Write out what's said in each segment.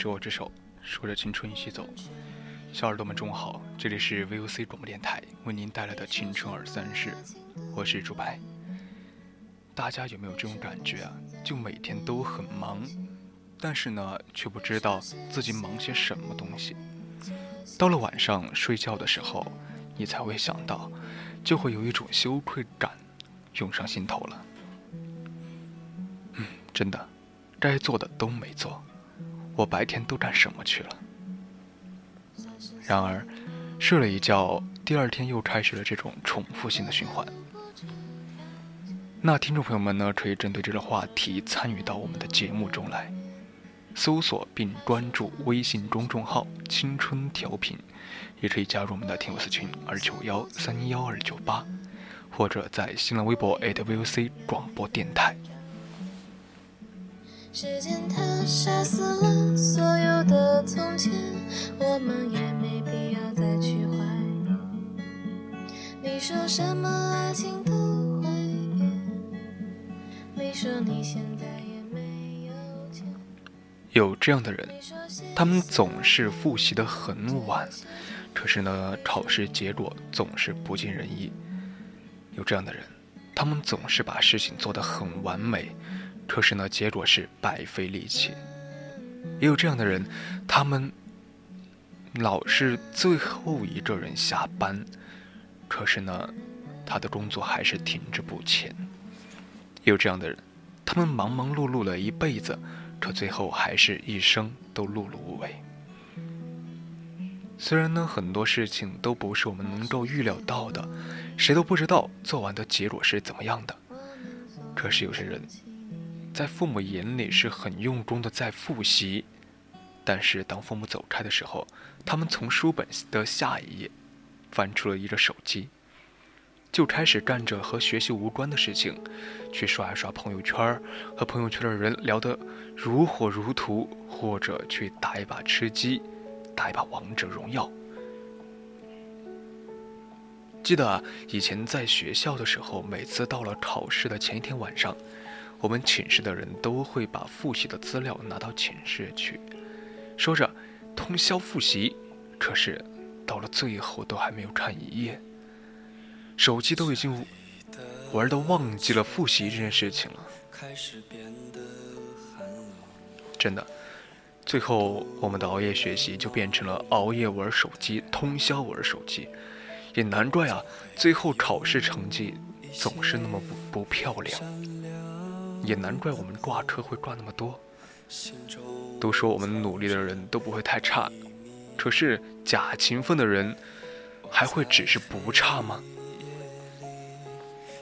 时光只我之手，说着青春一起走。小耳朵们中午好，这里是 VOC 广播电台为您带来的青春二三事，我是主白。大家有没有这种感觉啊？就每天都很忙，但是呢，却不知道自己忙些什么东西。到了晚上睡觉的时候，你才会想到，就会有一种羞愧感涌上心头了。嗯，真的，该做的都没做，我白天都干什么去了？然而，睡了一觉，第二天又开始了这种重复性的循环。那听众朋友们呢，可以针对这个话题参与到我们的节目中来，搜索并关注微信公众号“青春调频”，也可以加入我们的听友私群二九幺三幺二九八，或者在新浪微博 @VOC 广播电台。时间它杀死了所有的从前，我们也没必要再去怀念。你说什么爱情都会变，你说你现在也没有钱，有这样的人，他们总是复习的很晚，可是呢，考试结果总是不尽人意。有这样的人，他们总是把事情做得很完美，可是呢，结果是白费力气。也有这样的人，他们老是最后一个人下班，可是呢，他的工作还是停滞不前。也有这样的人，他们忙忙碌碌了一辈子，可最后还是一生都碌碌无为。虽然呢，很多事情都不是我们能够预料到的，谁都不知道做完的结果是怎么样的。可是有些人，在父母眼里是很用功的在复习，但是当父母走开的时候，他们从书本的下一页翻出了一个手机，就开始干着和学习无关的事情，去刷一刷朋友圈，和朋友圈的人聊得如火如荼，或者去打一把吃鸡，打一把王者荣耀。记得啊，以前在学校的时候，每次到了考试的前一天晚上，我们寝室的人都会把复习的资料拿到寝室去，说着通宵复习。可是到了最后都还没有看一页，手机都已经玩的忘记了复习这件事情了。真的，最后我们的熬夜学习就变成了熬夜玩手机、通宵玩手机，也难怪啊，最后考试成绩总是那么不不漂亮，也难怪我们挂科会挂那么多。都说我们努力的人都不会太差，可是假勤奋的人还会只是不差吗？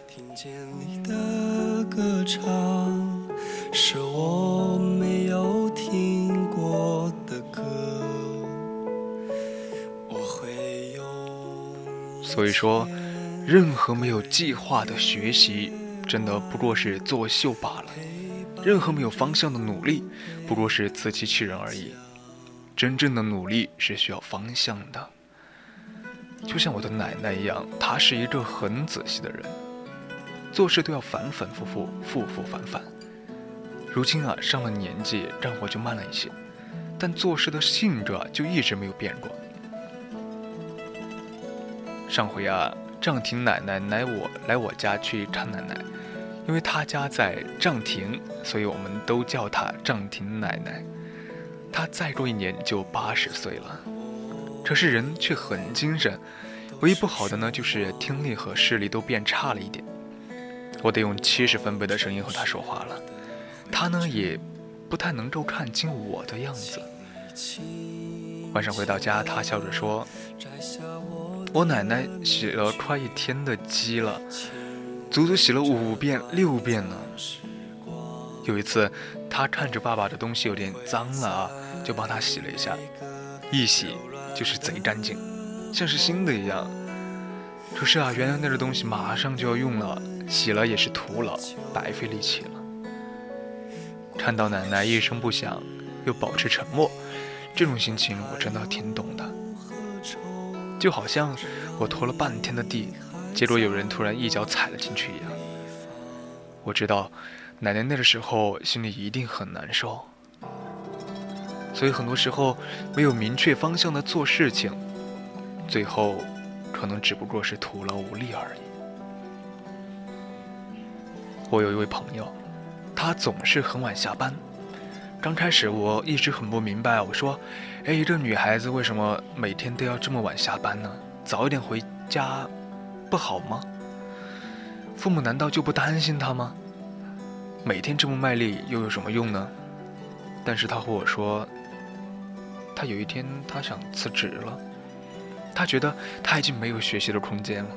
听见你的歌唱，是我没有听过的歌。我会用所以说，任何没有计划的学习，真的不过是作秀罢了；任何没有方向的努力，不过是自欺欺人而已。真正的努力是需要方向的。就像我的奶奶一样，她是一个很仔细的人，做事都要反反复复、复复反反。如今啊，上了年纪，干活就慢了一些，但做事的性格就一直没有变过。上回啊，张婷奶奶来我来我家去看奶奶，因为她家在张亭，所以我们都叫她张婷奶奶。她再过一年就八十岁了，可是人却很精神。唯一不好的呢，就是听力和视力都变差了一点。我得用七十分贝的声音和她说话了，她呢也不太能够看清我的样子。晚上回到家，她笑着说：“我奶奶洗了快一天的鸡了，足足洗了五遍六遍呢。”有一次，她看着爸爸的东西有点脏了啊，就帮他洗了一下，一洗就是贼干净，像是新的一样。可是啊，原来那个东西马上就要用了。洗了也是徒劳，白费力气了。看到奶奶一声不响，又保持沉默，这种心情我真的挺懂的。就好像我拖了半天的地，结果有人突然一脚踩了进去一样。我知道奶奶那个时候心里一定很难受，所以很多时候没有明确方向的做事情，最后可能只不过是徒劳无力而已。我有一位朋友，他总是很晚下班。刚开始我一直很不明白，我说：“哎，一个女孩子为什么每天都要这么晚下班呢？早一点回家不好吗？父母难道就不担心他吗？每天这么卖力又有什么用呢？”但是他和我说，他有一天他想辞职了，他觉得他已经没有学习的空间了。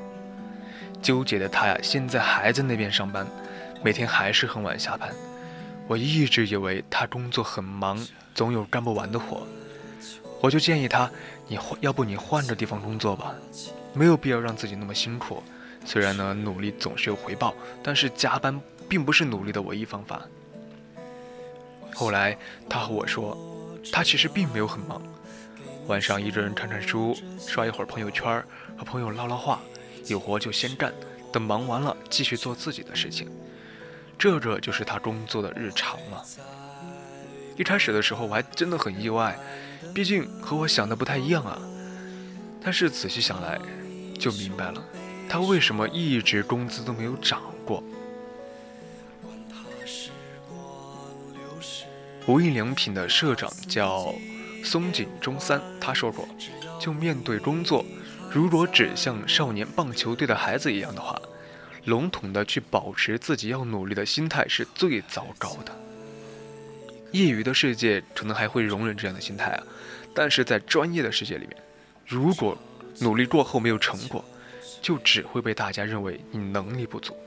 纠结的他呀，现在还在那边上班。每天还是很晚下班，我一直以为他工作很忙，总有干不完的活，我就建议他，你换，要不你换个地方工作吧，没有必要让自己那么辛苦。虽然呢，努力总是有回报，但是加班并不是努力的唯一方法。后来他和我说，他其实并没有很忙，晚上一个人看看书，刷一会儿朋友圈，和朋友唠唠话，有活就先干，等忙完了继续做自己的事情。这个就是他工作的日常了。一开始的时候，我还真的很意外，毕竟和我想的不太一样啊。但是仔细想来，就明白了，他为什么一直工资都没有涨过。无印良品的社长叫松井中三，他说过，就面对工作，如果只像少年棒球队的孩子一样的话。笼统的去保持自己要努力的心态是最糟糕的。业余的世界可能还会容忍这样的心态啊，但是在专业的世界里面，如果努力过后没有成果，就只会被大家认为你能力不足。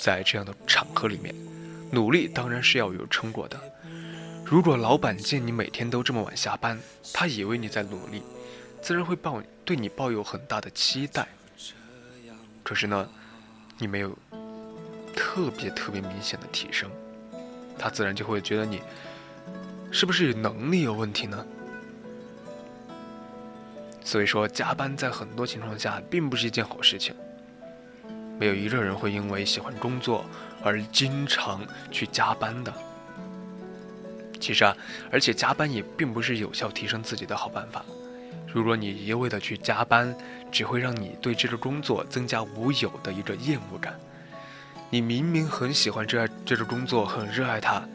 在这样的场合里面，努力当然是要有成果的。如果老板见你每天都这么晚下班，他以为你在努力，自然会抱对你抱有很大的期待。可是呢，你没有特别特别明显的提升，他自然就会觉得你是不是能力有问题呢？所以说，加班在很多情况下并不是一件好事情。没有一个人会因为喜欢工作而经常去加班的。其实啊，而且加班也并不是有效提升自己的好办法。如果你一味的去加班，只会让你对这个工作增加无有的一个厌恶感。你明明很喜欢这这个工作，很热爱它，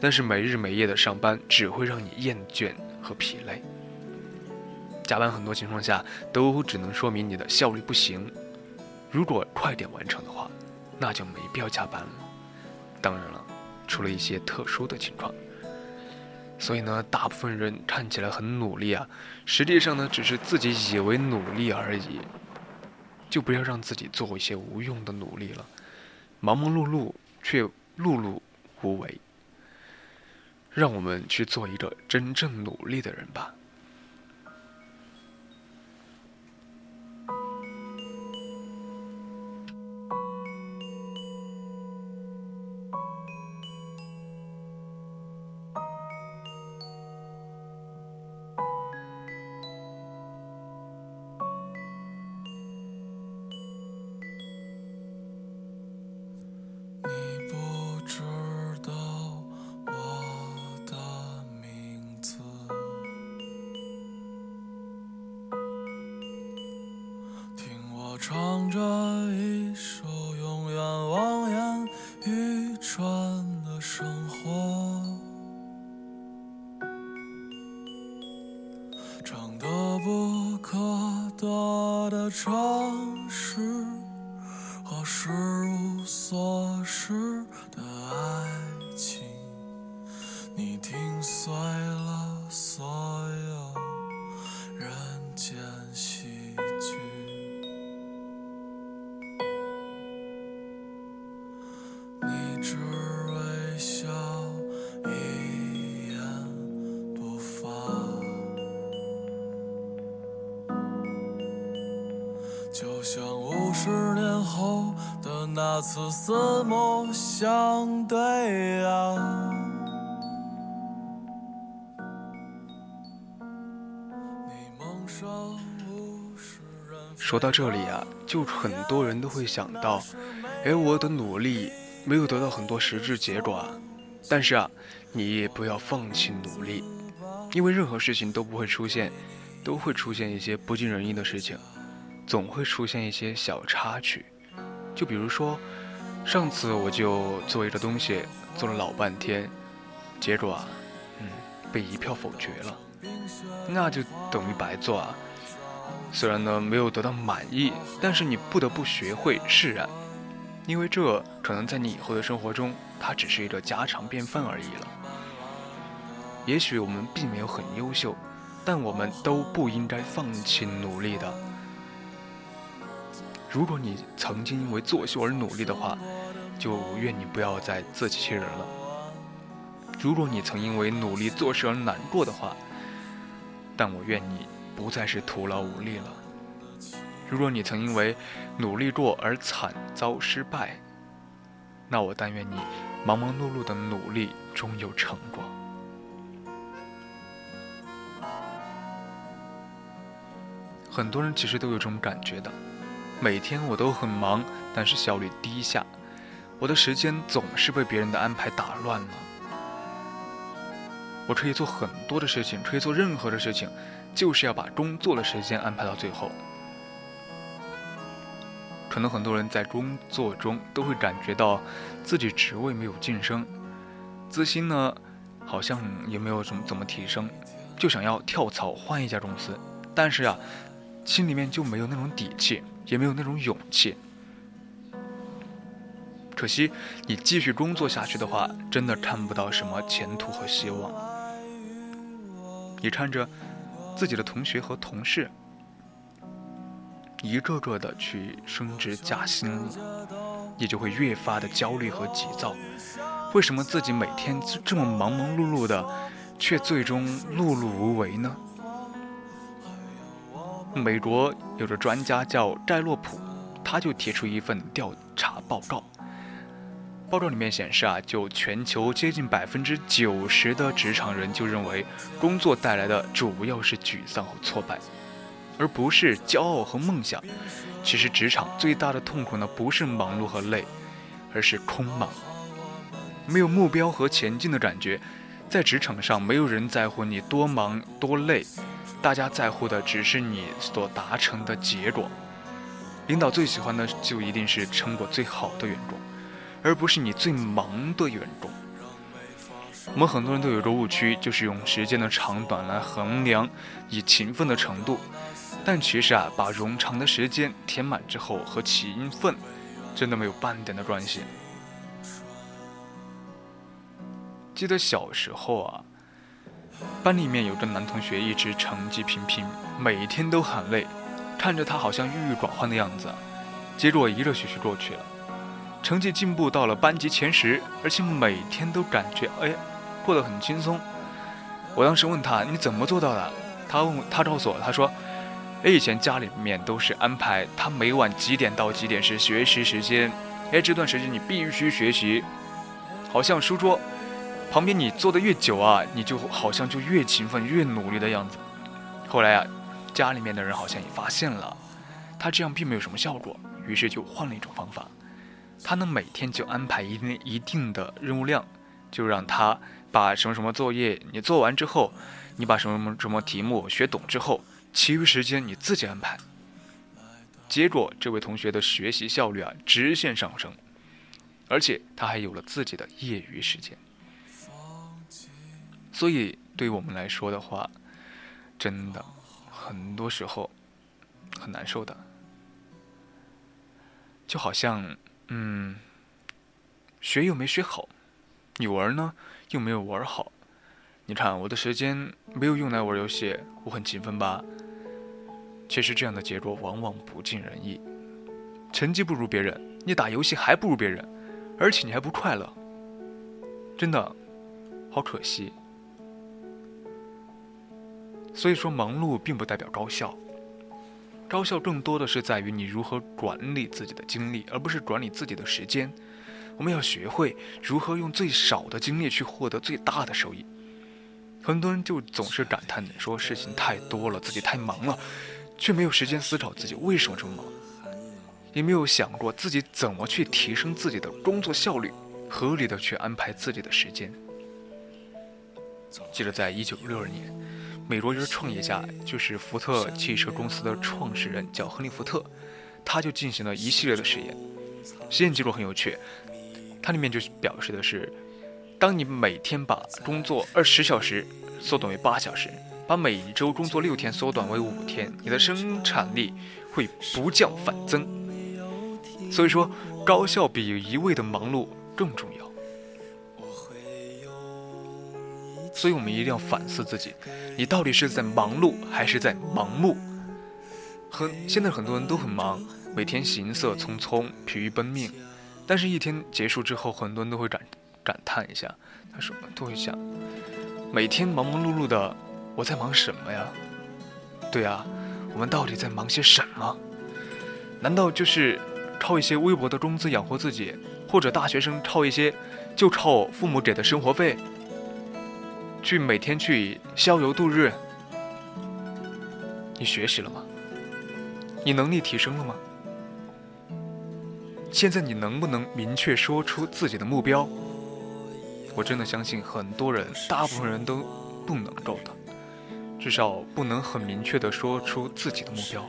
但是没日没夜的上班只会让你厌倦和疲累。加班很多情况下都只能说明你的效率不行。如果快点完成的话，那就没必要加班了。当然了，除了一些特殊的情况。所以呢，大部分人看起来很努力啊，实际上呢，只是自己以为努力而已。就不要让自己做一些无用的努力了，忙忙碌碌却碌碌无为。让我们去做一个真正努力的人吧。是说到这里啊，就很多人都会想到，哎，我的努力没有得到很多实质结果啊。但是啊，你也不要放弃努力，因为任何事情都不会出现，都会出现一些不尽人意的事情，总会出现一些小插曲。就比如说，上次我就做一个东西，做了老半天，结果啊，嗯，被一票否决了，那就等于白做啊。虽然呢没有得到满意，但是你不得不学会释然，因为这可能在你以后的生活中，它只是一个家常便饭而已了。也许我们并没有很优秀，但我们都不应该放弃努力的。如果你曾经因为作秀而努力的话，就愿你不要再自欺欺人了。如果你曾因为努力做事而难过的话，但我愿你。不再是徒劳无力了。如果你曾因为努力过而惨遭失败，那我但愿你忙忙碌碌的努力终有成果。很多人其实都有这种感觉的，每天我都很忙，但是效率低下，我的时间总是被别人的安排打乱了。我可以做很多的事情，可以做任何的事情。就是要把工作的时间安排到最后。可能很多人在工作中都会感觉到自己职位没有晋升，资薪呢好像也没有怎么怎么提升，就想要跳槽换一家公司，但是啊，心里面就没有那种底气，也没有那种勇气。可惜你继续工作下去的话，真的看不到什么前途和希望。你看着。自己的同学和同事，一个个的去升职加薪了，你就会越发的焦虑和急躁。为什么自己每天这么忙忙碌碌的，却最终碌碌无为呢？美国有个专家叫盖洛普，他就提出一份调查报告。报告里面显示啊，就全球接近百分之九十的职场人就认为，工作带来的主要是沮丧和挫败，而不是骄傲和梦想。其实职场最大的痛苦呢，不是忙碌和累，而是空忙，没有目标和前进的感觉。在职场上，没有人在乎你多忙多累，大家在乎的只是你所达成的结果。领导最喜欢的就一定是成果最好的员工。而不是你最忙的员工。我们很多人都有个误区，就是用时间的长短来衡量以勤奋的程度。但其实啊，把冗长的时间填满之后，和勤奋真的没有半点的关系。记得小时候啊，班里面有个男同学一直成绩平平，每天都很累，看着他好像郁郁寡欢的样子。结果一个学期过去了。成绩进步到了班级前十，而且每天都感觉哎，过得很轻松。我当时问他你怎么做到的？他问他告诉我，他说，哎，以前家里面都是安排他每晚几点到几点是学习时间，哎，这段时间你必须学习，好像书桌旁边你坐的越久啊，你就好像就越勤奋越努力的样子。后来啊，家里面的人好像也发现了，他这样并没有什么效果，于是就换了一种方法。他呢每天就安排一定一定的任务量，就让他把什么什么作业你做完之后，你把什么什么什么题目学懂之后，其余时间你自己安排。结果这位同学的学习效率啊直线上升，而且他还有了自己的业余时间。所以对于我们来说的话，真的很多时候，很难受的。就好像，嗯，学又没学好，你玩呢又没有玩好。你看我的时间没有用来玩游戏，我很勤奋吧？其实这样的结果往往不尽人意，成绩不如别人，你打游戏还不如别人，而且你还不快乐，真的，好可惜。所以说，忙碌并不代表高效。高效更多的是在于你如何管理自己的精力，而不是管理自己的时间。我们要学会如何用最少的精力去获得最大的收益。很多人就总是感叹说事情太多了，自己太忙了，却没有时间思考自己为什么这么忙，也没有想过自己怎么去提升自己的工作效率，合理的去安排自己的时间。记得在一九六二年。美国一个创业家，就是福特汽车公司的创始人，叫亨利·福特，他就进行了一系列的实验，实验结果很有趣，它里面就表示的是，当你每天把工作二十小时缩短为八小时，把每周工作六天缩短为五天，你的生产力会不降反增。所以说，高效比一味的忙碌更重要。所以我们一定要反思自己，你到底是在忙碌还是在盲目？很现在很多人都很忙，每天行色匆匆，疲于奔命。但是，一天结束之后，很多人都会感感叹一下，他说都会想，每天忙忙碌碌的，我在忙什么呀？对啊，我们到底在忙些什么？难道就是靠一些微薄的工资养活自己，或者大学生靠一些就靠父母给的生活费？去每天去逍遥度日，你学习了吗？你能力提升了吗？现在你能不能明确说出自己的目标？我真的相信很多人，大部分人都不能够的，至少不能很明确的说出自己的目标，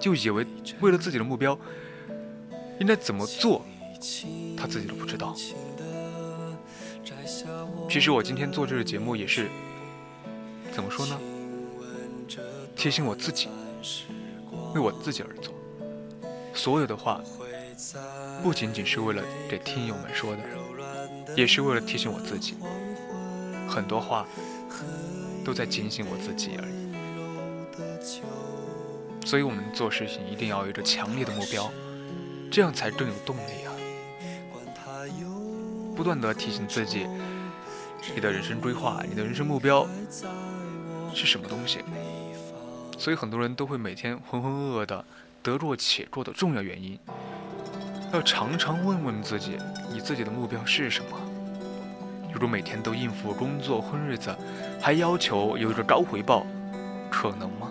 就以为为了自己的目标应该怎么做，他自己都不知道。其实我今天做这个节目也是，怎么说呢？提醒我自己，为我自己而做。所有的话，不仅仅是为了给听友们说的，也是为了提醒我自己。很多话都在警醒我自己而已。所以我们做事情一定要有着强烈的目标，这样才更有动力啊！不断的提醒自己。你的人生规划，你的人生目标是什么东西？所以很多人都会每天浑浑噩噩的，得过且过的重要原因，要常常问问自己，你自己的目标是什么？如果每天都应付工作混日子，还要求有一个高回报，可能吗？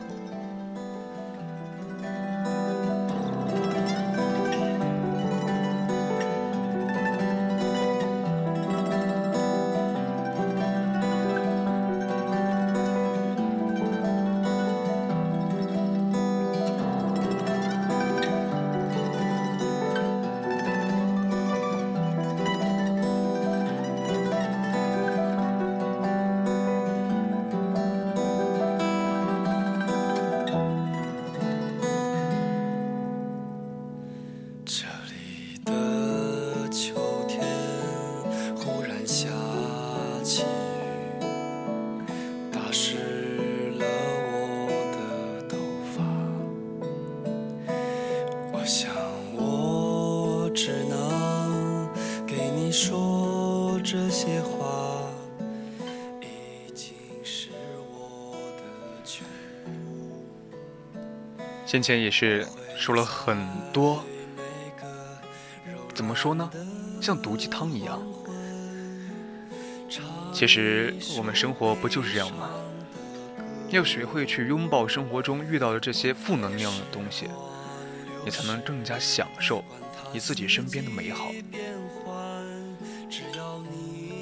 先前也是说了很多，怎么说呢？像毒鸡汤一样。其实我们生活不就是这样吗？要学会去拥抱生活中遇到的这些负能量的东西，你才能更加享受你自己身边的美好。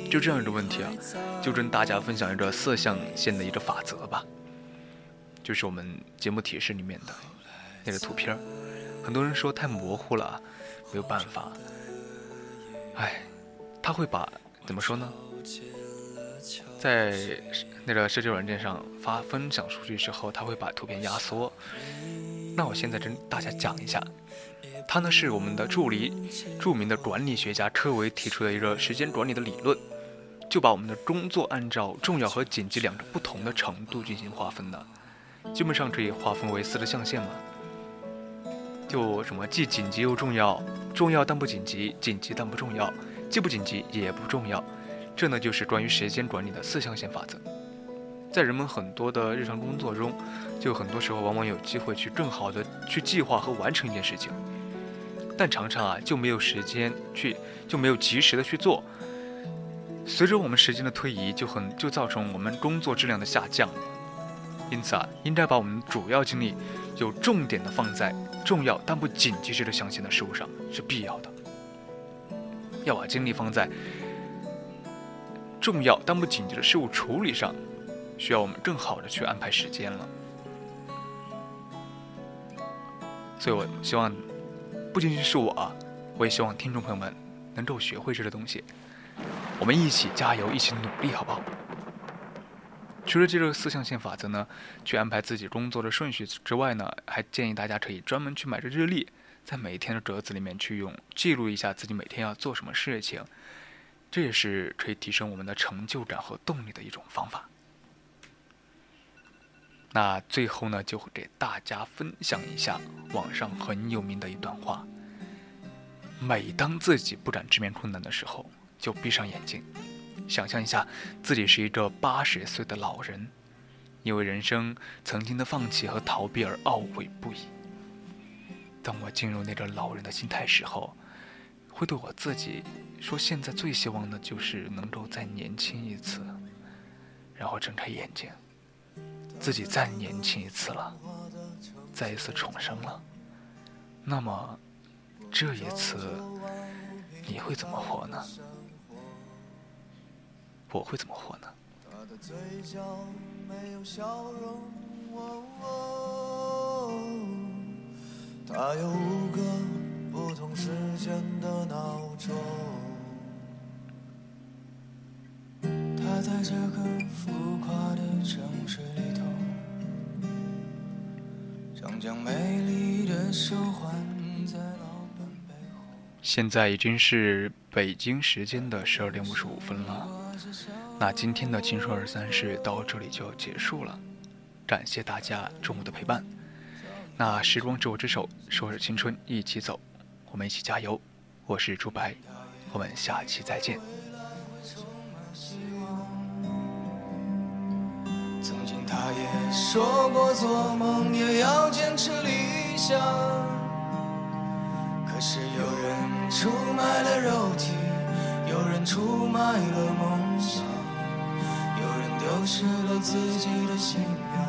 就这样一个问题啊，就跟大家分享一个色象限的一个法则吧，就是我们节目提示里面的。那个图片很多人说太模糊了，没有办法。哎，他会把怎么说呢？在那个社交软件上发分享数据时候，他会把图片压缩。那我现在跟大家讲一下，它呢是我们的助理，著名的管理学家车维提出的一个时间管理的理论，就把我们的工作按照重要和紧急两个不同的程度进行划分的，基本上可以划分为四个象限嘛。就什么既紧急又重要，重要但不紧急，紧急但不重要，既不紧急也不重要。这呢就是关于时间管理的四象限法则。在人们很多的日常工作中，就很多时候往往有机会去更好的去计划和完成一件事情，但常常啊就没有时间去，就没有及时的去做。随着我们时间的推移，就很就造成我们工作质量的下降。因此啊，应该把我们主要精力有重点的放在重要但不紧急这个象限的事物上是必要的。要把精力放在重要但不紧急的事物处理上。需要我们更好的去安排时间了，所以我希望，不仅仅是我，啊我也希望听众朋友们能够学会这个东西，我们一起加油，一起努力，好不好？除了这个四象限法则呢，去安排自己工作的顺序之外呢，还建议大家可以专门去买个日历，在每一天的格子里面去用记录一下自己每天要做什么事情，这也是可以提升我们的成就感和动力的一种方法。那最后呢，就会给大家分享一下网上很有名的一段话：每当自己不敢直面困难的时候，就闭上眼睛，想象一下自己是一个八十岁的老人，因为人生曾经的放弃和逃避而懊悔不已。当我进入那个老人的心态时候，会对我自己说：现在最希望的就是能够再年轻一次，然后睁开眼睛。自己再年轻一次了，再一次重生了。那么，这一次你会怎么活呢？我会怎么活呢？他有五个不同时间的闹钟。他在这个浮夸的城市里头终将美丽的生还在老。现在已经是北京时间的十二点五十五分了，那今天的青春二三事到这里就结束了，感谢大家中午的陪伴。那时光之我之手，说着青春一起走，我们一起加油。我是朱白，我们下期再见。曾经他也说过，做梦也要坚持理想。可是有人出卖了肉体，有人出卖了梦想，有人丢失了自己的信仰。